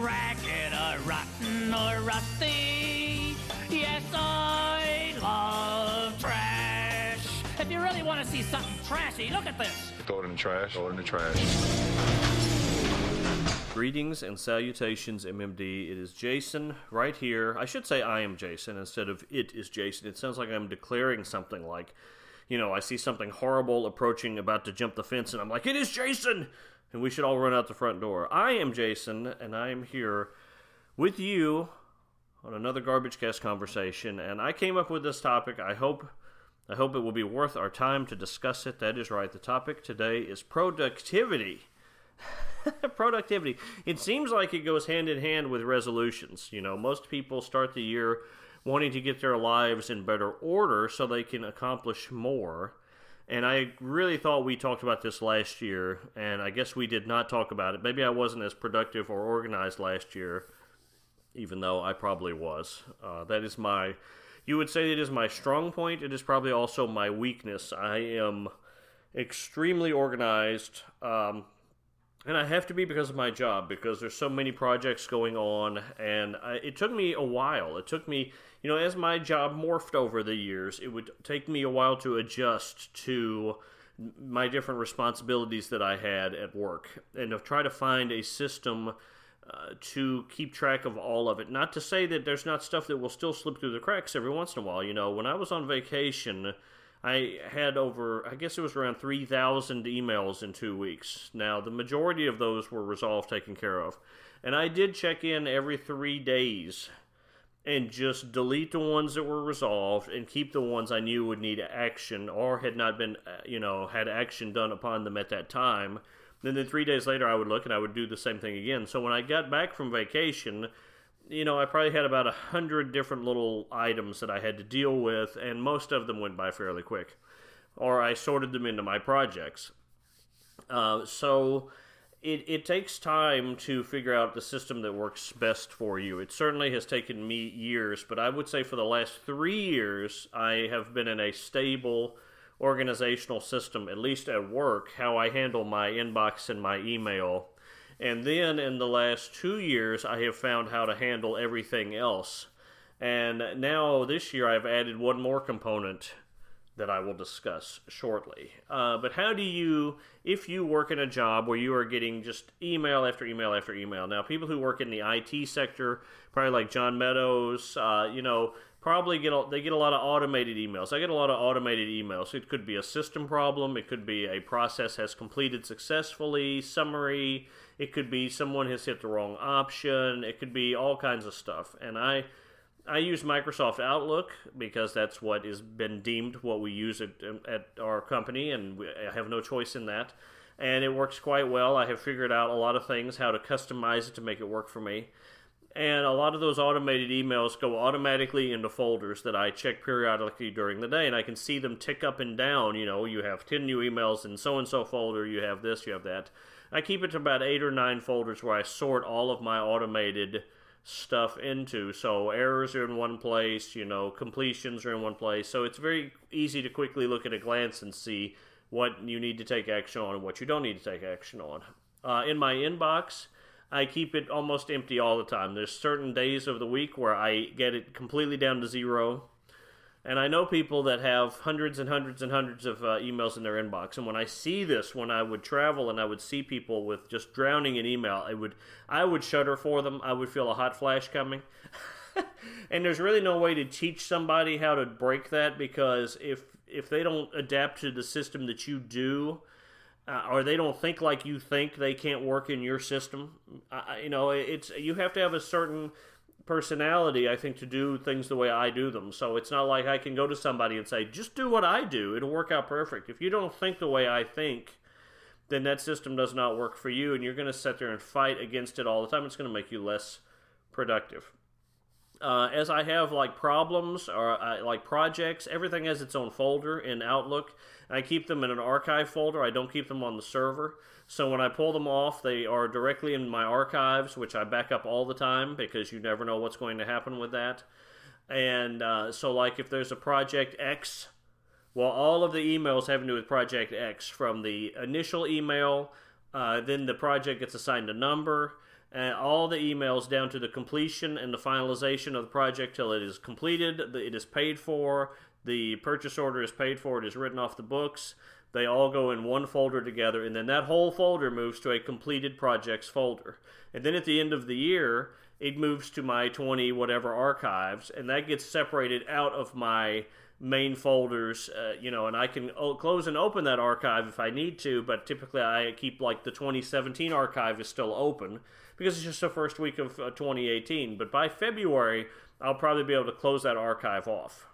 ragged or rotten or rusty. Yes, I love trash. If you really want to see something trashy, look at this. Throw it in the trash. Throw it in the trash. Greetings and salutations, MMD. It is Jason right here. I should say I am Jason instead of it is Jason. It sounds like I'm declaring something like, you know, I see something horrible approaching, about to jump the fence, and I'm like, it is Jason! And we should all run out the front door. I am Jason, and I am here with you on another garbage cast conversation. And I came up with this topic. I hope. I hope it will be worth our time to discuss it. That is right. The topic today is productivity. productivity. It seems like it goes hand in hand with resolutions. You know, most people start the year wanting to get their lives in better order so they can accomplish more. And I really thought we talked about this last year, and I guess we did not talk about it. Maybe I wasn't as productive or organized last year, even though I probably was. Uh, that is my, you would say it is my strong point. It is probably also my weakness. I am extremely organized. Um, and I have to be because of my job because there's so many projects going on, and I, it took me a while. It took me, you know, as my job morphed over the years, it would take me a while to adjust to my different responsibilities that I had at work and to try to find a system uh, to keep track of all of it. Not to say that there's not stuff that will still slip through the cracks every once in a while. You know, when I was on vacation I had over, I guess it was around 3,000 emails in two weeks. Now, the majority of those were resolved, taken care of. And I did check in every three days and just delete the ones that were resolved and keep the ones I knew would need action or had not been, uh, you know, had action done upon them at that time. Then, then three days later, I would look and I would do the same thing again. So when I got back from vacation, you know, I probably had about a hundred different little items that I had to deal with, and most of them went by fairly quick, or I sorted them into my projects. Uh, so it, it takes time to figure out the system that works best for you. It certainly has taken me years, but I would say for the last three years, I have been in a stable organizational system, at least at work, how I handle my inbox and my email and then in the last two years, I have found how to handle everything else. And now this year, I've added one more component that I will discuss shortly. Uh, but how do you, if you work in a job where you are getting just email after email after email? Now, people who work in the IT sector, probably like John Meadows, uh, you know, probably get a, they get a lot of automated emails. I get a lot of automated emails. It could be a system problem. It could be a process has completed successfully. Summary. It could be someone has hit the wrong option. It could be all kinds of stuff. And I I use Microsoft Outlook because that's what has been deemed what we use at, at our company, and we, I have no choice in that. And it works quite well. I have figured out a lot of things, how to customize it to make it work for me. And a lot of those automated emails go automatically into folders that I check periodically during the day, and I can see them tick up and down. You know, you have 10 new emails in so and so folder, you have this, you have that. I keep it to about eight or nine folders where I sort all of my automated stuff into. So errors are in one place, you know, completions are in one place. So it's very easy to quickly look at a glance and see what you need to take action on and what you don't need to take action on. Uh, in my inbox, I keep it almost empty all the time. There's certain days of the week where I get it completely down to zero. And I know people that have hundreds and hundreds and hundreds of uh, emails in their inbox. And when I see this, when I would travel and I would see people with just drowning in email, I would I would shudder for them. I would feel a hot flash coming. and there's really no way to teach somebody how to break that because if if they don't adapt to the system that you do, uh, or they don't think like you think, they can't work in your system. Uh, you know, it's you have to have a certain personality, I think, to do things the way I do them. So it's not like I can go to somebody and say, just do what I do. It'll work out perfect. If you don't think the way I think, then that system does not work for you, and you're going to sit there and fight against it all the time. It's going to make you less productive. Uh, as I have like problems or uh, like projects, everything has its own folder in Outlook. I keep them in an archive folder. I don't keep them on the server. So when I pull them off, they are directly in my archives, which I back up all the time because you never know what's going to happen with that. And uh, so, like, if there's a project X Well, all of the emails having to do with Project X, from the initial email, uh, then the project gets assigned a number, and all the emails down to the completion and the finalization of the project till it is completed, it is paid for, the purchase order is paid for, it is written off the books. They all go in one folder together, and then that whole folder moves to a completed projects folder. And then at the end of the year, it moves to my 20 whatever archives, and that gets separated out of my main folders, uh, you know, and I can o- close and open that archive if I need to, but typically I keep like the 2017 archive is still open because it's just the first week of uh, 2018. But by February, I'll probably be able to close that archive off.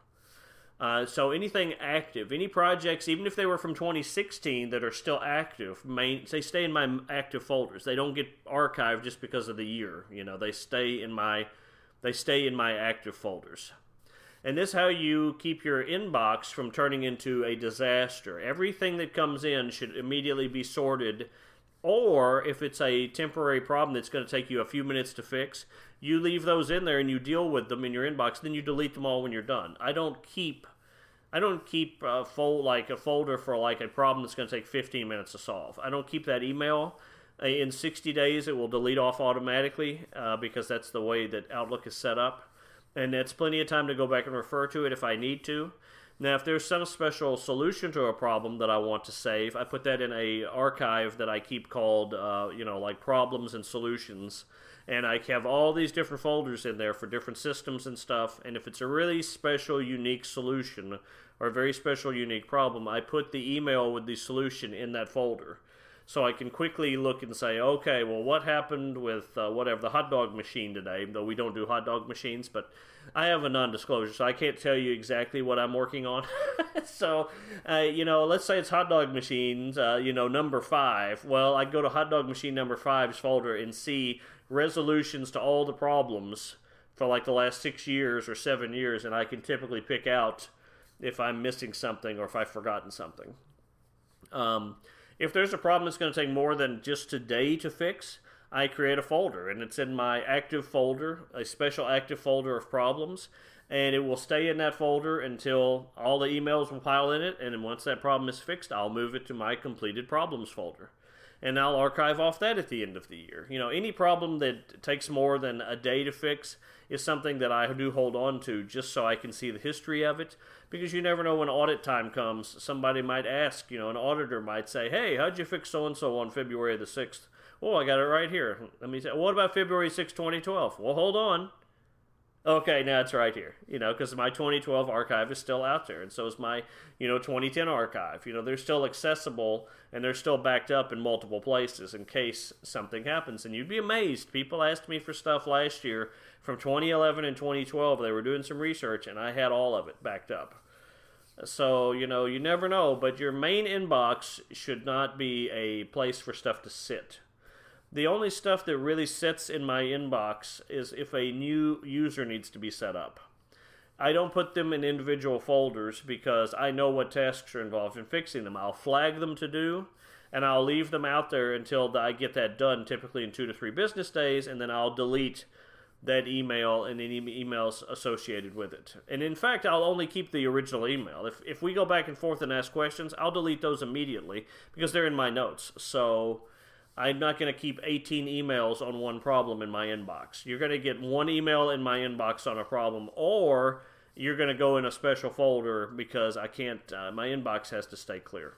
Uh, so anything active, any projects, even if they were from 2016 that are still active, main, they stay in my active folders. They don't get archived just because of the year. You know, they stay in my they stay in my active folders. And this is how you keep your inbox from turning into a disaster. Everything that comes in should immediately be sorted. Or if it's a temporary problem that's going to take you a few minutes to fix, you leave those in there and you deal with them in your inbox. Then you delete them all when you're done. I don't keep, I don't keep a fold like a folder for like a problem that's going to take 15 minutes to solve. I don't keep that email. In 60 days, it will delete off automatically uh, because that's the way that Outlook is set up and that's plenty of time to go back and refer to it if I need to. Now, if there's some special solution to a problem that I want to save, I put that in a archive that I keep called, uh, you know, like problems and solutions, and I have all these different folders in there for different systems and stuff. And if it's a really special, unique solution or a very special, unique problem, I put the email with the solution in that folder so I can quickly look and say, okay, well, what happened with uh, whatever the hot dog machine today? Though we don't do hot dog machines, but I have a non-disclosure, so I can't tell you exactly what I'm working on. so, uh, you know, let's say it's hot dog machines, uh, you know, number five. Well, I go to hot dog machine number five's folder and see resolutions to all the problems for like the last six years or seven years, and I can typically pick out if I'm missing something or if I've forgotten something. Um, if there's a problem that's going to take more than just today to fix, I create a folder and it's in my active folder, a special active folder of problems, and it will stay in that folder until all the emails will pile in it. And then once that problem is fixed, I'll move it to my completed problems folder. And I'll archive off that at the end of the year. You know, any problem that takes more than a day to fix is something that I do hold on to just so I can see the history of it because you never know when audit time comes. Somebody might ask, you know, an auditor might say, "Hey, how'd you fix so and so on February the 6th?" Oh, I got it right here. Let me say, what about February 6, 2012? Well, hold on. Okay, now it's right here. You know, because my 2012 archive is still out there, and so is my, you know, 2010 archive. You know, they're still accessible and they're still backed up in multiple places in case something happens. And you'd be amazed. People asked me for stuff last year from 2011 and 2012. They were doing some research, and I had all of it backed up. So, you know, you never know, but your main inbox should not be a place for stuff to sit. The only stuff that really sits in my inbox is if a new user needs to be set up. I don't put them in individual folders because I know what tasks are involved in fixing them. I'll flag them to do, and I'll leave them out there until I get that done, typically in two to three business days, and then I'll delete that email and any emails associated with it. And in fact, I'll only keep the original email. If, if we go back and forth and ask questions, I'll delete those immediately because they're in my notes. So I'm not going to keep 18 emails on one problem in my inbox. You're going to get one email in my inbox on a problem, or you're going to go in a special folder because I can't, uh, my inbox has to stay clear.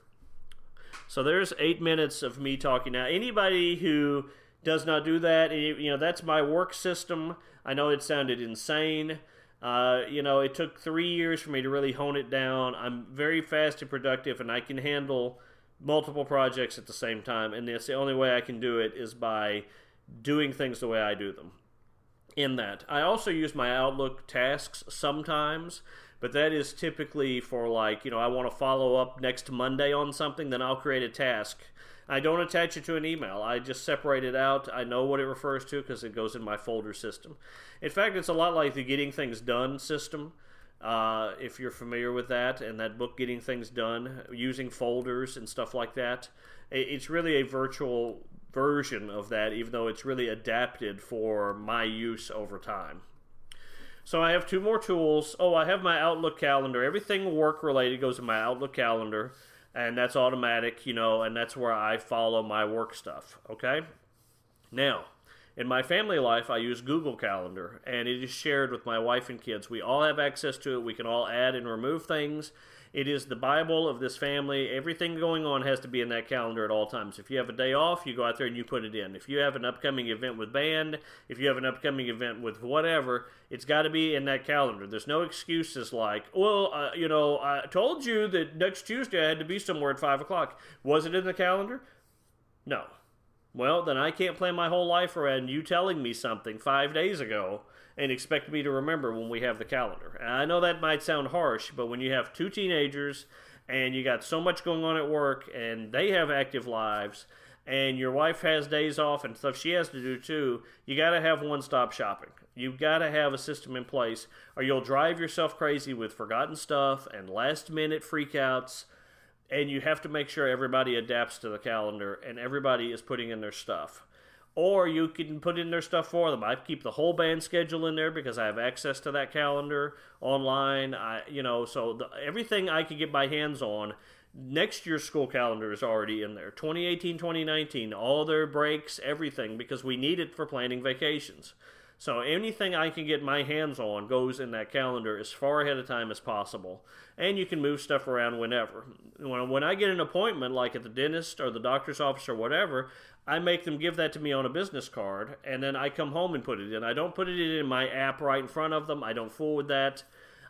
So there's eight minutes of me talking. Now, anybody who does not do that, you know, that's my work system. I know it sounded insane. Uh, you know, it took three years for me to really hone it down. I'm very fast and productive, and I can handle multiple projects at the same time, and that's the only way I can do it is by doing things the way I do them. In that, I also use my Outlook tasks sometimes, but that is typically for like, you know, I want to follow up next Monday on something, then I'll create a task. I don't attach it to an email. I just separate it out. I know what it refers to because it goes in my folder system. In fact, it's a lot like the Getting Things Done system uh, if you're familiar with that and that book getting things done using folders and stuff like that it's really a virtual version of that even though it's really adapted for my use over time So I have two more tools. Oh, I have my Outlook calendar. Everything work related goes in my Outlook calendar, and that's automatic, you know, and that's where I follow my work stuff. Okay. Now, in my family life, I use Google Calendar, and it is shared with my wife and kids. We all have access to it. We can all add and remove things. It is the Bible of this family. Everything going on has to be in that calendar at all times. If you have a day off, you go out there and you put it in. If you have an upcoming event with band, if you have an upcoming event with whatever, it's got to be in that calendar. There's no excuses like, well, uh, you know, I told you that next Tuesday I had to be somewhere at 5 o'clock. Was it in the calendar? No. Well, then I can't plan my whole life around you telling me something five days ago and expect me to remember when we have the calendar. And I know that might sound harsh, but when you have two teenagers and you got so much going on at work and they have active lives and your wife has days off and stuff she has to do too, you got to have one stop shopping. You've got to have a system in place or you'll drive yourself crazy with forgotten stuff and last minute freakouts. And you have to make sure everybody adapts to the calendar and everybody is putting in their stuff or you can put in their stuff for them. I keep the whole band schedule in there because I have access to that calendar online. I, you know, so the, everything I can get my hands on. Next year's school calendar is already in there. 2018, 2019, all their breaks, everything, because we need it for planning vacations. So anything I can get my hands on goes in that calendar as far ahead of time as possible. And you can move stuff around whenever. When, when I get an appointment, like at the dentist or the doctor's office or whatever, I make them give that to me on a business card, and then I come home and put it in. I don't put it in my app right in front of them. I don't forward that.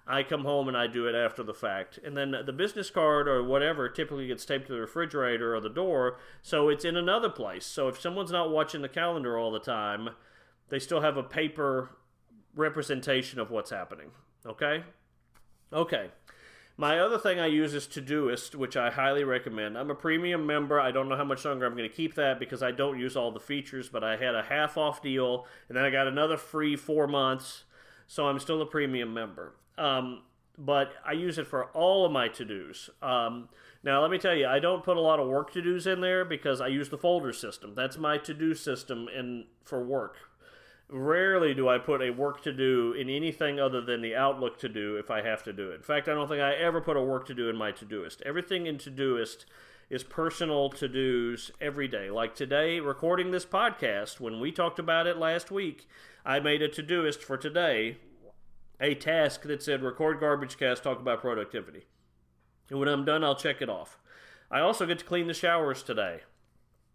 I come home and I do it after the fact. And then the business card or whatever typically gets taped to the refrigerator or the door, so it's in another place. So if someone's not watching the calendar all the time, they still have a paper representation of what's happening. Okay? Okay. My other thing I use is Todoist, which I highly recommend. I'm a premium member. I don't know how much longer I'm going to keep that because I don't use all the features, but I had a half off deal, and then I got another free four months, so I'm still a premium member. Um, but I use it for all of my to dos. Um, now, let me tell you, I don't put a lot of work to dos in there because I use the folder system. That's my to do system in for work Rarely do I put a work to do in anything other than the Outlook to do if I have to do it. In fact, I don't think I ever put a work to do in my Todoist. Everything in Todoist is personal to dos every day. Like today, recording this podcast, when we talked about it last week, I made a to Todoist for today, a task that said record garbage cast, talk about productivity. And when I'm done, I'll check it off. I also get to clean the showers today.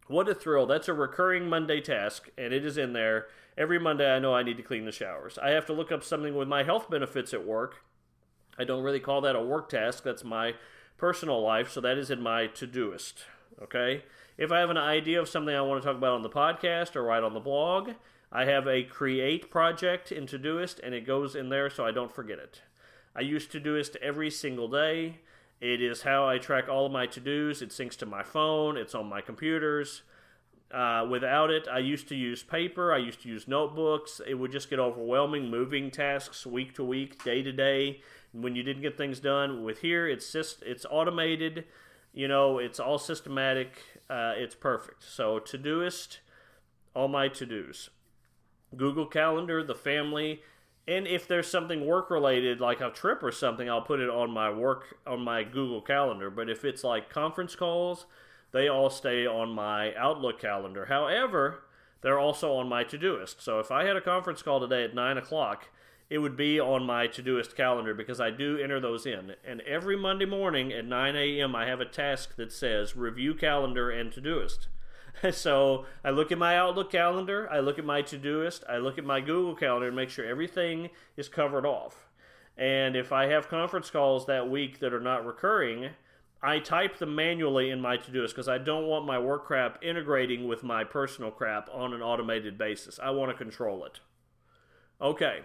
What a thrill. That's a recurring Monday task, and it is in there every Monday I know I need to clean the showers. I have to look up something with my health benefits at work. I don't really call that a work task. That's my personal life, so that is in my Todoist. Okay? If I have an idea of something I want to talk about on the podcast or write on the blog, I have a create project in Todoist and it goes in there so I don't forget it. I use Todoist every single day. It is how I track all of my to dos. It syncs to my phone, it's on my computers. Uh, without it, I used to use paper. I used to use notebooks. It would just get overwhelming, moving tasks week to week, day to day. When you didn't get things done, with here, it's just it's automated. You know, it's all systematic. Uh, it's perfect. So Todoist, all my to dos. Google Calendar, the family, and if there's something work related, like a trip or something, I'll put it on my work on my Google Calendar. But if it's like conference calls they all stay on my Outlook calendar. However, they're also on my Todoist. So if I had a conference call today at 9 o'clock, it would be on my Todoist calendar because I do enter those in. And every Monday morning at 9 a.m., I have a task that says review calendar and Todoist. so I look at my Outlook calendar, I look at my Todoist, I look at my Google calendar and make sure everything is covered off. And if I have conference calls that week that are not recurring, I type them manually in my Todoist because I don't want my work crap integrating with my personal crap on an automated basis. I want to control it. Okay.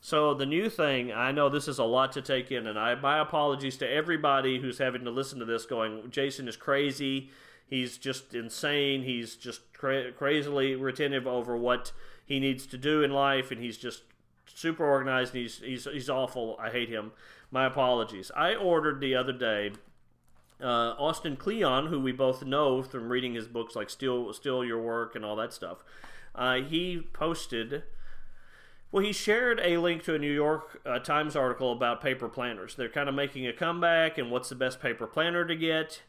So the new thing, I know this is a lot to take in, and I my apologies to everybody who's having to listen to this. Going, Jason is crazy. He's just insane. He's just cra- crazily retentive over what he needs to do in life, and he's just super organized. And he's he's he's awful. I hate him. My apologies. I ordered the other day uh, Austin Kleon, who we both know from reading his books like "Steal Steal Your Work" and all that stuff, uh, he posted Well, he shared a link to a New York uh, Times article about paper planners. They're kind of making a comeback, and what's the best paper planner to get?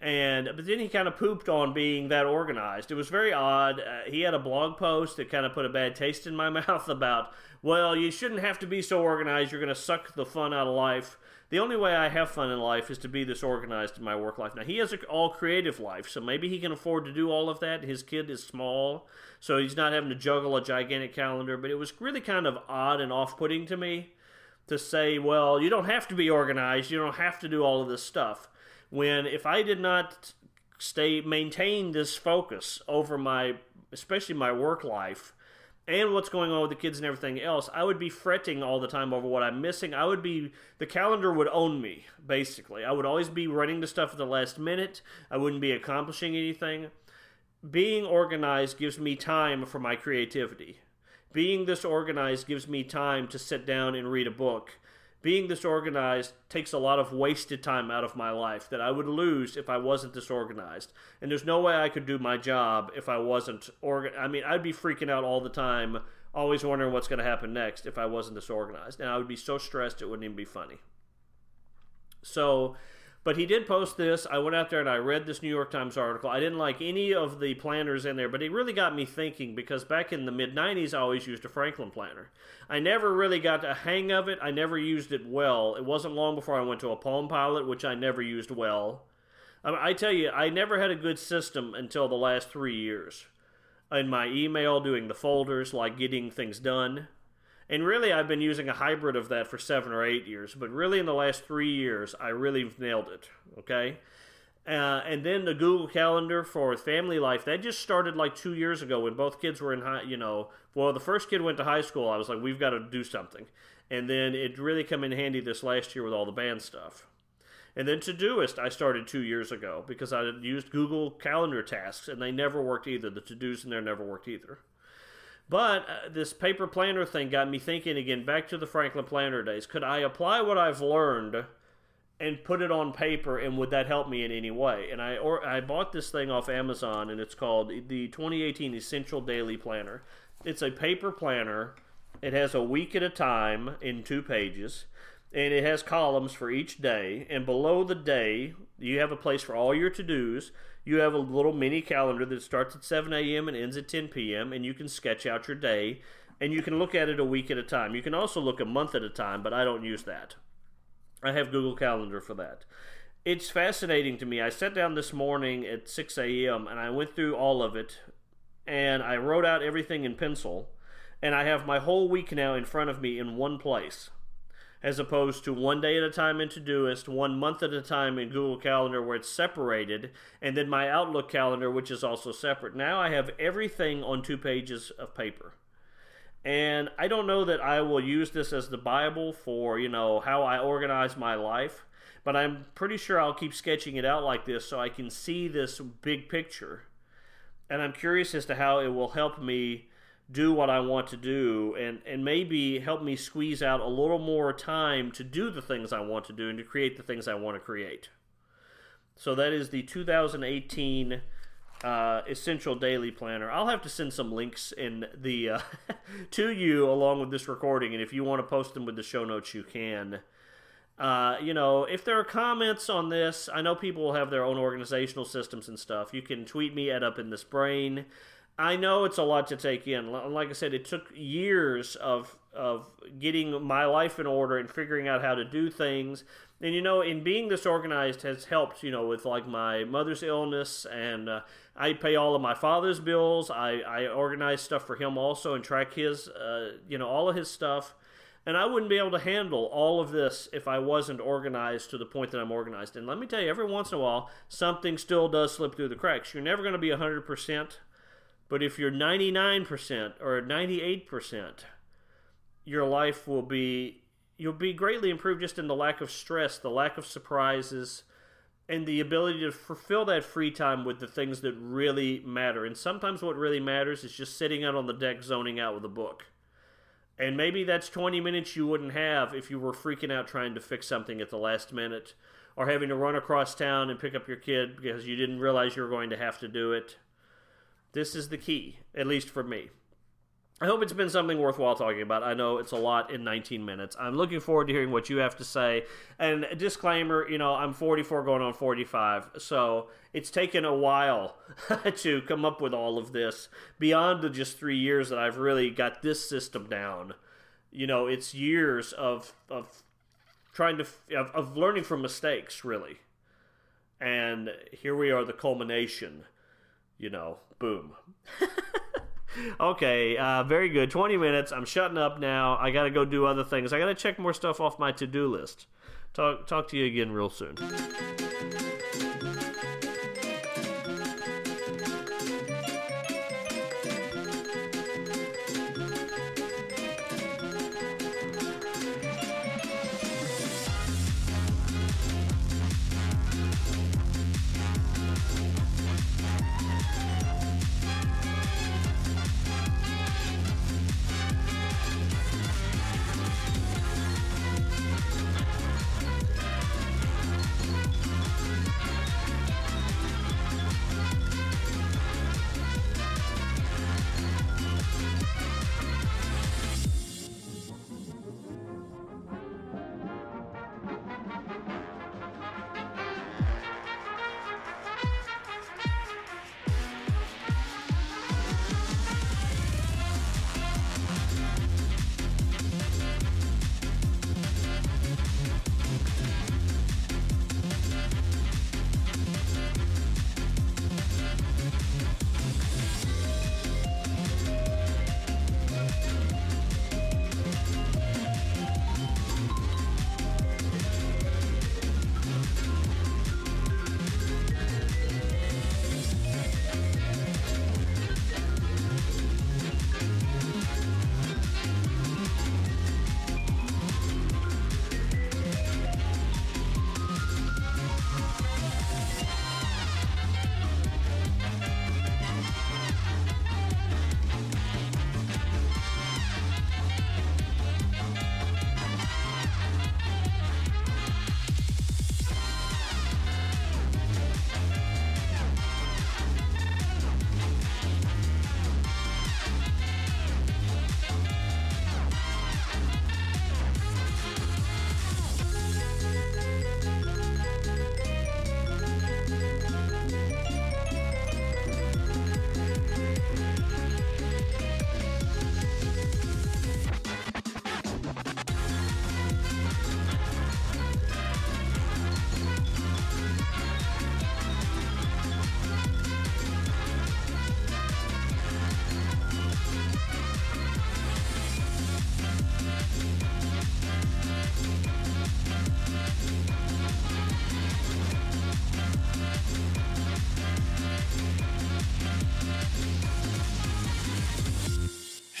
And but then he kind of pooped on being that organized. It was very odd. Uh, he had a blog post that kind of put a bad taste in my mouth about, well, you shouldn't have to be so organized. You're going to suck the fun out of life. The only way I have fun in life is to be this organized in my work life. Now, he has an all creative life, so maybe he can afford to do all of that. His kid is small, so he's not having to juggle a gigantic calendar, but it was really kind of odd and off putting to me to say, well, you don't have to be organized, you don't have to do all of this stuff. When if I did not stay maintain this focus over my especially my work life and what's going on with the kids and everything else, I would be fretting all the time over what I'm missing. I would be, the calendar would own me, basically. I would always be running the stuff at the last minute. I wouldn't be accomplishing anything. Being organized gives me time for my creativity. Being this organized gives me time to sit down and read a book being disorganized takes a lot of wasted time out of my life that I would lose if I wasn't disorganized. And there's no way I could do my job if I wasn't organ. I mean, I'd be freaking out all the time, always wondering what's going to happen next if I wasn't disorganized. And I would be so stressed it wouldn't even be funny. So but he did post this. I went out there and I read this New York Times article. I didn't like any of the planners in there, but it really got me thinking because back in the mid 90s, I always used a Franklin planner. I never really got a hang of it. I never used it well. It wasn't long before I went to a Palm Pilot, which I never used well. I, mean, I tell you, I never had a good system until the last three years. In my email, doing the folders, like getting things done and really, I've been using a hybrid of that for seven or eight years. But really, in the last three years, I really nailed it. Okay. Uh, and then the Google Calendar for family life that just started like two years ago when both kids were in high. You know, well, the first kid went to high school. I was like, we've got to do something. And then it really come in handy this last year with all the band stuff. And then Todoist I started two years ago because I used Google Calendar tasks and they never worked either. The to dos in there never worked either. But uh, this paper planner thing got me thinking again back to the Franklin Planner days. Could I apply what I've learned and put it on paper, and would that help me in any way? And I or I bought this thing off Amazon, and it's called the 2018 Essential Daily Planner. It's a paper planner. It has a week at a time in two pages, and it has columns for each day. And below the day, you have a place for all your to dos you have a little mini calendar that starts at 7 a.m. and ends at 10 p.m., and you can sketch out your day, and you can look at it a week at a time. You can also look a month at a time, but I don't use that. I have Google Calendar for that. It's fascinating to me. I sat down this morning at 6 a.m. and I went through all of it, and I wrote out everything in pencil, and I have my whole week now in front of me in one place as opposed to one day at a time in Todoist, one month at a time in Google Calendar where it's separated, and then my Outlook calendar, which is also separate. Now I have everything on two pages of paper. And I don't know that I will use this as the Bible for, you know, how I organize my life, but I'm pretty sure I'll keep sketching it out like this so I can see this big picture. And I'm curious as to how it will help me do what I want to do and, and maybe help me squeeze out a little more time to do the things I want to do and to create the things I want to create. So that is the 2018 uh, Essential Daily Planner. I'll have to send some links in the uh, to you along with this recording, and if you want to post them with the show notes, you can. Uh, you know, if there are comments on this, I know people will have their own organizational systems and stuff. You can tweet me at Up in This Brain. I know it's a lot to take in. Like I said, it took years of of getting my life in order and figuring out how to do things. And you know, in being disorganized has helped. You know, with like my mother's illness, and uh, I pay all of my father's bills. I I organize stuff for him also and track his, uh, you know, all of his stuff. And I wouldn't be able to handle all of this if I wasn't organized to the point that I'm organized. And let me tell you, every once in a while, something still does slip through the cracks. You're never going to be 100%. But if you're 99% or 98%, your life will be you'll be greatly improved just in the lack of stress, the lack of surprises, and the ability to fulfill that free time with the things that really matter. And sometimes what really matters is just sitting out on the deck zoning out with a book. And maybe that's 20 minutes you wouldn't have if you were freaking out trying to fix something at the last minute or having to run across town and pick up your kid because you didn't realize you were going to have to do it. This is the key, at least for me. I hope it's been something worthwhile talking about. I know it's a lot in 19 minutes. I'm looking forward to hearing what you have to say. And disclaimer, you know, I'm 44 going on 45, so it's taken a while to come up with all of this beyond the just 3 years that I've really got this system down. You know, it's years of of trying to of, of learning from mistakes, really. And here we are the culmination, you know, boom. okay, uh, very good. 20 minutes. I'm shutting up now. I got to go do other things. I got to check more stuff off my to do list. Talk, talk to you again real soon.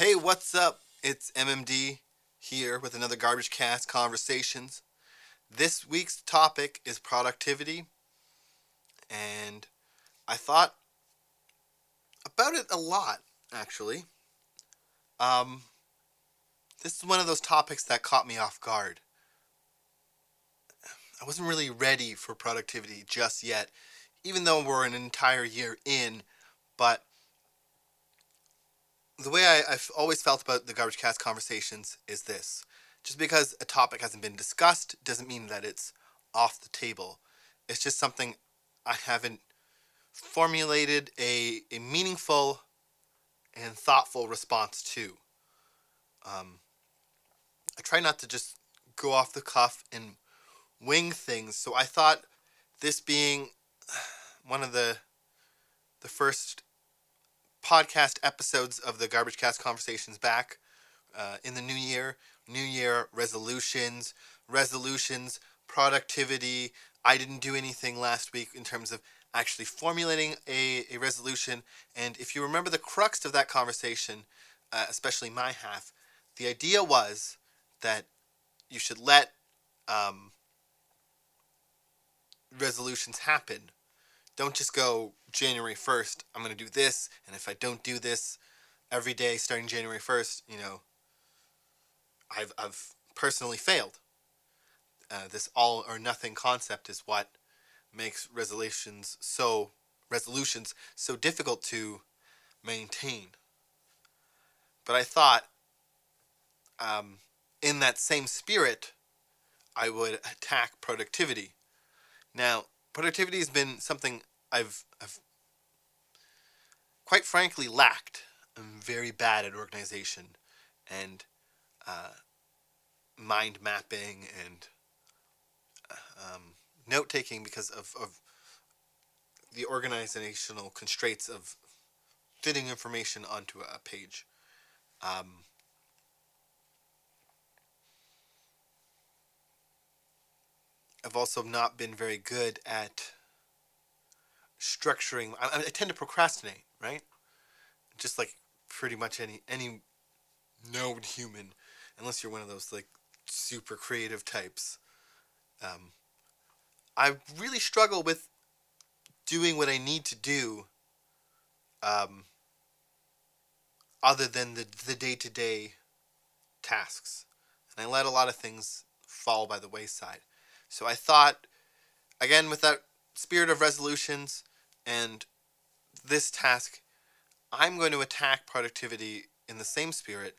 Hey, what's up? It's MMD here with another Garbage Cast Conversations. This week's topic is productivity, and I thought about it a lot, actually. Um, this is one of those topics that caught me off guard. I wasn't really ready for productivity just yet, even though we're an entire year in, but the way I, have always felt about the Garbage Cast conversations is this. Just because a topic hasn't been discussed doesn't mean that it's off the table. It's just something I haven't formulated a, a meaningful and thoughtful response to. Um, I try not to just go off the cuff and wing things, so I thought this being one of the the first podcast episodes of the Garbage Cast Conversations back uh, in the new year. New Year resolutions, resolutions, productivity. I didn't do anything last week in terms of actually formulating a, a resolution. And if you remember the crux of that conversation, uh, especially my half, the idea was that you should let um, resolutions happen don't just go January 1st, I'm going to do this, and if I don't do this every day starting January 1st, you know, I've, I've personally failed. Uh, this all or nothing concept is what makes resolutions so resolutions so difficult to maintain. But I thought, um, in that same spirit, I would attack productivity. Now, productivity has been something I've, I've quite frankly lacked. I'm very bad at organization and uh, mind mapping and um, note taking because of, of the organizational constraints of fitting information onto a page. Um, I've also not been very good at structuring. I, I tend to procrastinate, right? Just like pretty much any any known human, unless you're one of those like super creative types. Um, I really struggle with doing what I need to do. Um, other than the the day to day tasks, and I let a lot of things fall by the wayside. So I thought, again, with that spirit of resolutions and this task, I'm going to attack productivity in the same spirit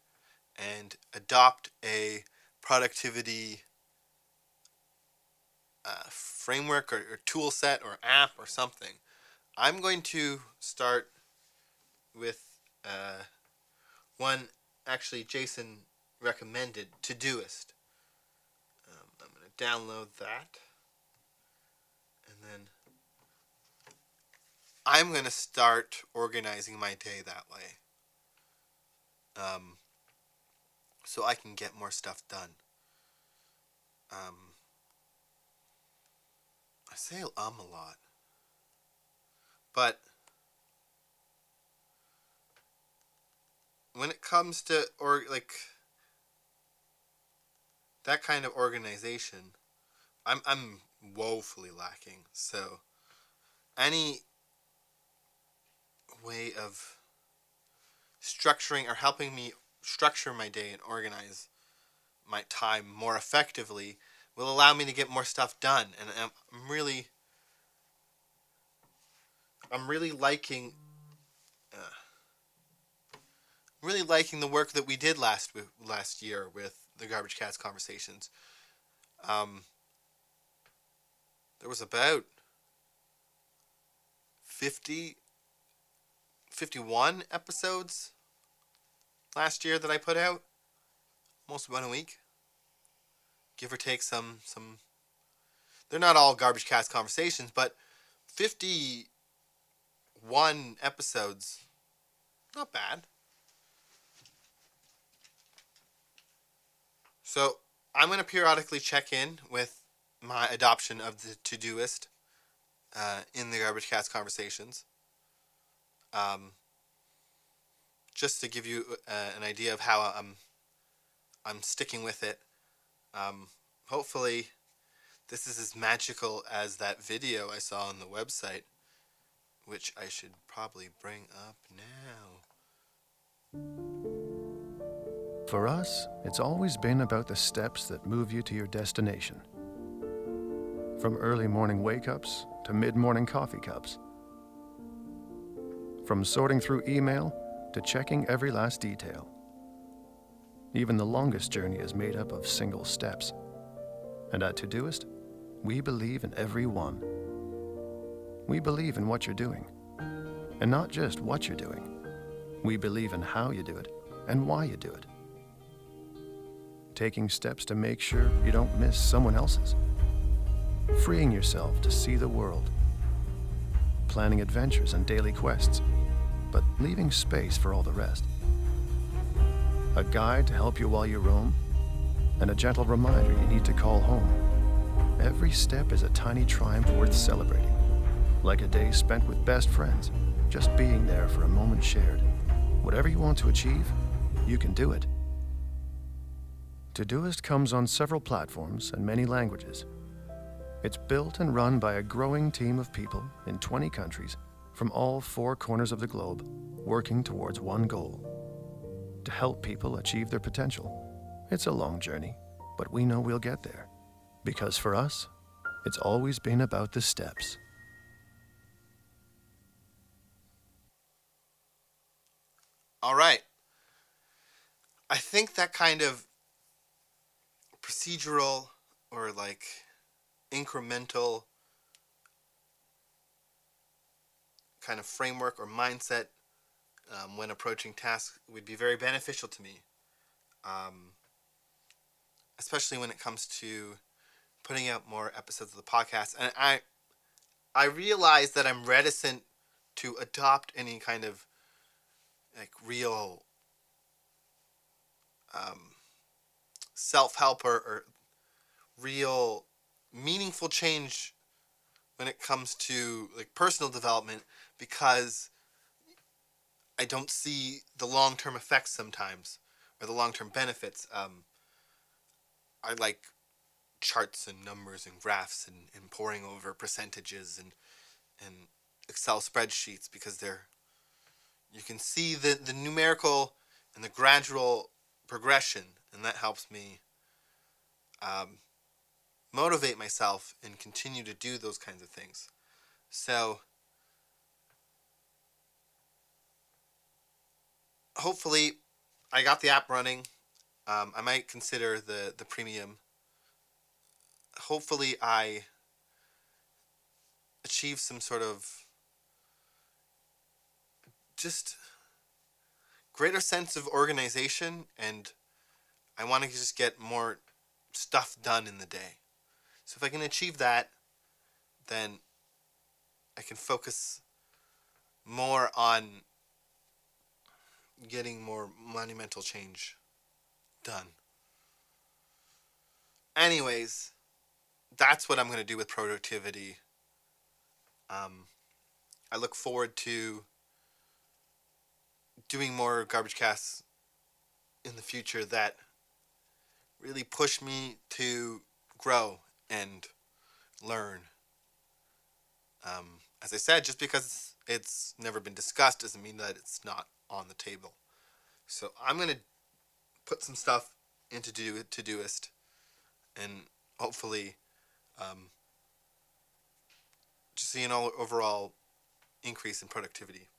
and adopt a productivity uh, framework or, or tool set or app or something. I'm going to start with uh, one actually Jason recommended, Todoist. Um, I'm going to download that. And then I'm going to start organizing my day that way. Um, so I can get more stuff done. Um, I say um a lot. But when it comes to or like that kind of organization, I'm I'm woefully lacking. So any way of structuring or helping me structure my day and organize my time more effectively will allow me to get more stuff done and I'm really I'm really liking uh, really liking the work that we did last last year with the Garbage Cast conversations. Um, there was about 50 51 episodes last year that I put out. Almost one a week. Give or take some some they're not all garbage cast conversations, but 51 episodes not bad. So, I'm going to periodically check in with my adoption of the Todoist uh, in the Garbage cast conversations. Um, just to give you uh, an idea of how I'm I'm sticking with it. Um, hopefully, this is as magical as that video I saw on the website, which I should probably bring up now. For us, it's always been about the steps that move you to your destination. From early morning wake ups to mid morning coffee cups. From sorting through email to checking every last detail. Even the longest journey is made up of single steps. And at Todoist, we believe in every one. We believe in what you're doing. And not just what you're doing. We believe in how you do it and why you do it. Taking steps to make sure you don't miss someone else's. Freeing yourself to see the world. Planning adventures and daily quests but leaving space for all the rest. A guide to help you while you roam, and a gentle reminder you need to call home. Every step is a tiny triumph worth celebrating, like a day spent with best friends, just being there for a moment shared. Whatever you want to achieve, you can do it. Todoist comes on several platforms and many languages. It's built and run by a growing team of people in 20 countries from all four corners of the globe, working towards one goal to help people achieve their potential. It's a long journey, but we know we'll get there. Because for us, it's always been about the steps. All right. I think that kind of procedural or like incremental kind of framework or mindset um, when approaching tasks would be very beneficial to me. Um, especially when it comes to putting out more episodes of the podcast. And I I realize that I'm reticent to adopt any kind of like real um, self-help or, or real meaningful change when it comes to like personal development because I don't see the long-term effects sometimes or the long-term benefits. Um, I like charts and numbers and graphs and, and poring over percentages and and Excel spreadsheets because they're you can see the, the numerical and the gradual progression and that helps me um, motivate myself and continue to do those kinds of things. So hopefully I got the app running. Um, I might consider the, the premium. Hopefully I achieve some sort of just greater sense of organization and I want to just get more stuff done in the day. So if I can achieve that, then I can focus more on getting more monumental change done. Anyways, that's what I'm going to do with productivity. Um, I look forward to doing more garbage casts in the future that really push me to grow and learn. Um, as I said, just because it's never been discussed doesn't mean that it's not on the table. So I'm gonna put some stuff into do Todoist, and hopefully, um, just see an all overall increase in productivity.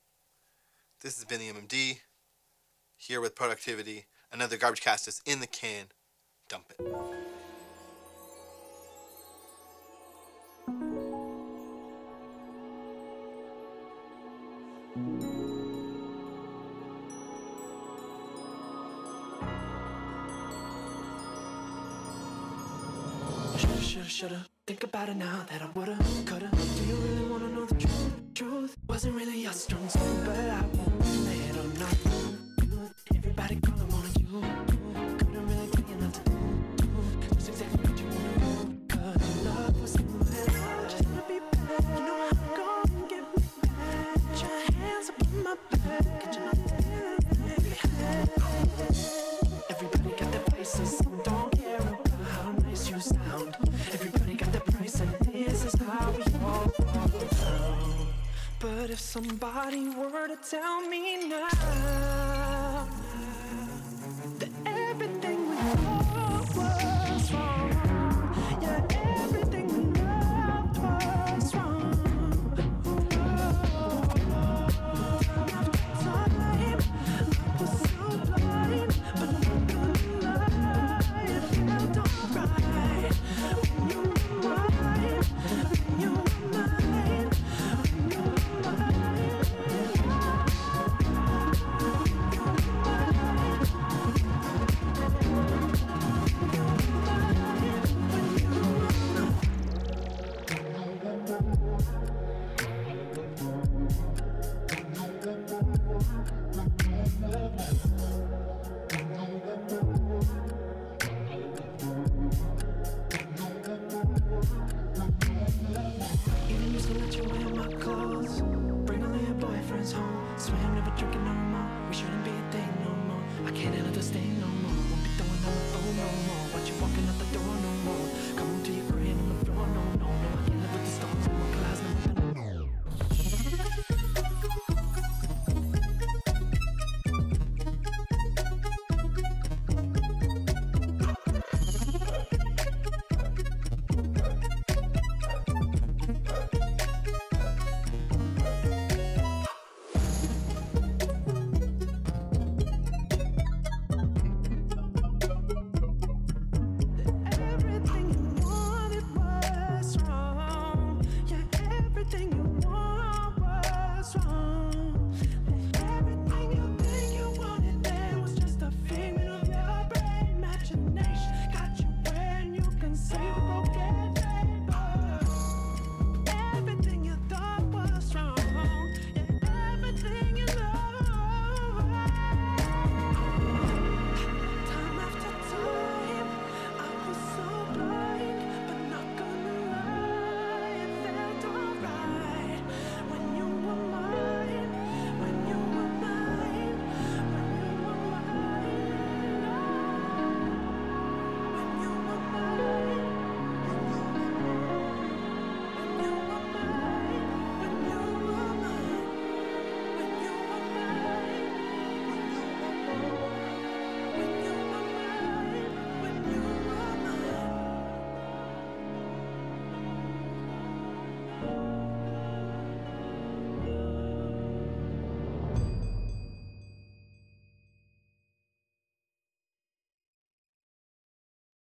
This has been the MMD. Here with productivity, another garbage cast is in the can. Dump it. About it now that I woulda, coulda. Do you really wanna know the truth? Truth wasn't really your strong suit, but I won't somebody were to tell me now